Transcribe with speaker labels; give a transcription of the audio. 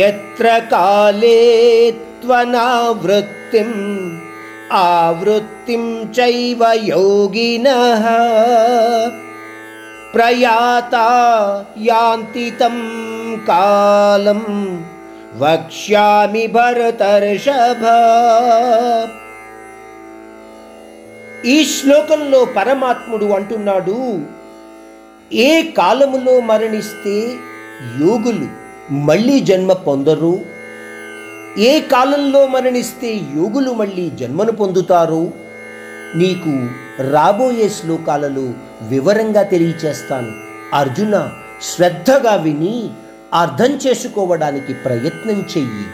Speaker 1: ఎత్ర కాలే త్వనావృత్తిం ఆవృత్తిం చైవ యోగిన ప్రయాత యాంతి కాలం వక్ష్యామి భరతర్షభ ఈ శ్లోకంలో పరమాత్ముడు అంటున్నాడు ఏ కాలములో మరణిస్తే యోగులు మళ్ళీ జన్మ పొందరు? ఏ కాలంలో మరణిస్తే యోగులు మళ్ళీ జన్మను పొందుతారు? నీకు రాబోయే శ్లోకాలలో వివరంగా తెలియచేస్తాను. అర్జున శ్రద్ధగా విని అర్థం చేసుకోవడానికి ప్రయత్నం చెయ్యి.